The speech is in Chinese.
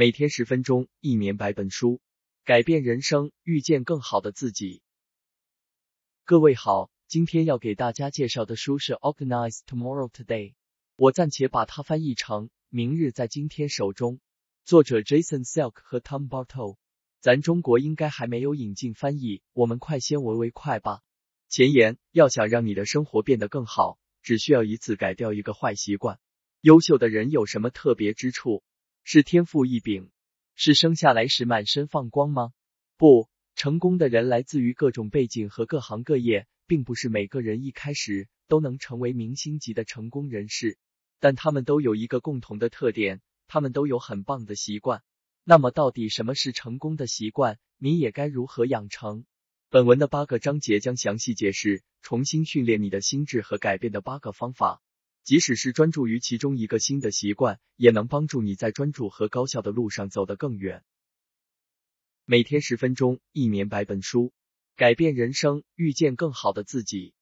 每天十分钟，一年百本书，改变人生，遇见更好的自己。各位好，今天要给大家介绍的书是《Organize Tomorrow Today》，我暂且把它翻译成《明日在今天手中》。作者 Jason Silk 和 Tom Barto，咱中国应该还没有引进翻译，我们快先为为快吧。前言：要想让你的生活变得更好，只需要一次改掉一个坏习惯。优秀的人有什么特别之处？是天赋异禀，是生下来时满身放光吗？不，成功的人来自于各种背景和各行各业，并不是每个人一开始都能成为明星级的成功人士，但他们都有一个共同的特点，他们都有很棒的习惯。那么，到底什么是成功的习惯？你也该如何养成？本文的八个章节将详细解释重新训练你的心智和改变的八个方法。即使是专注于其中一个新的习惯，也能帮助你在专注和高效的路上走得更远。每天十分钟，一年百本书，改变人生，遇见更好的自己。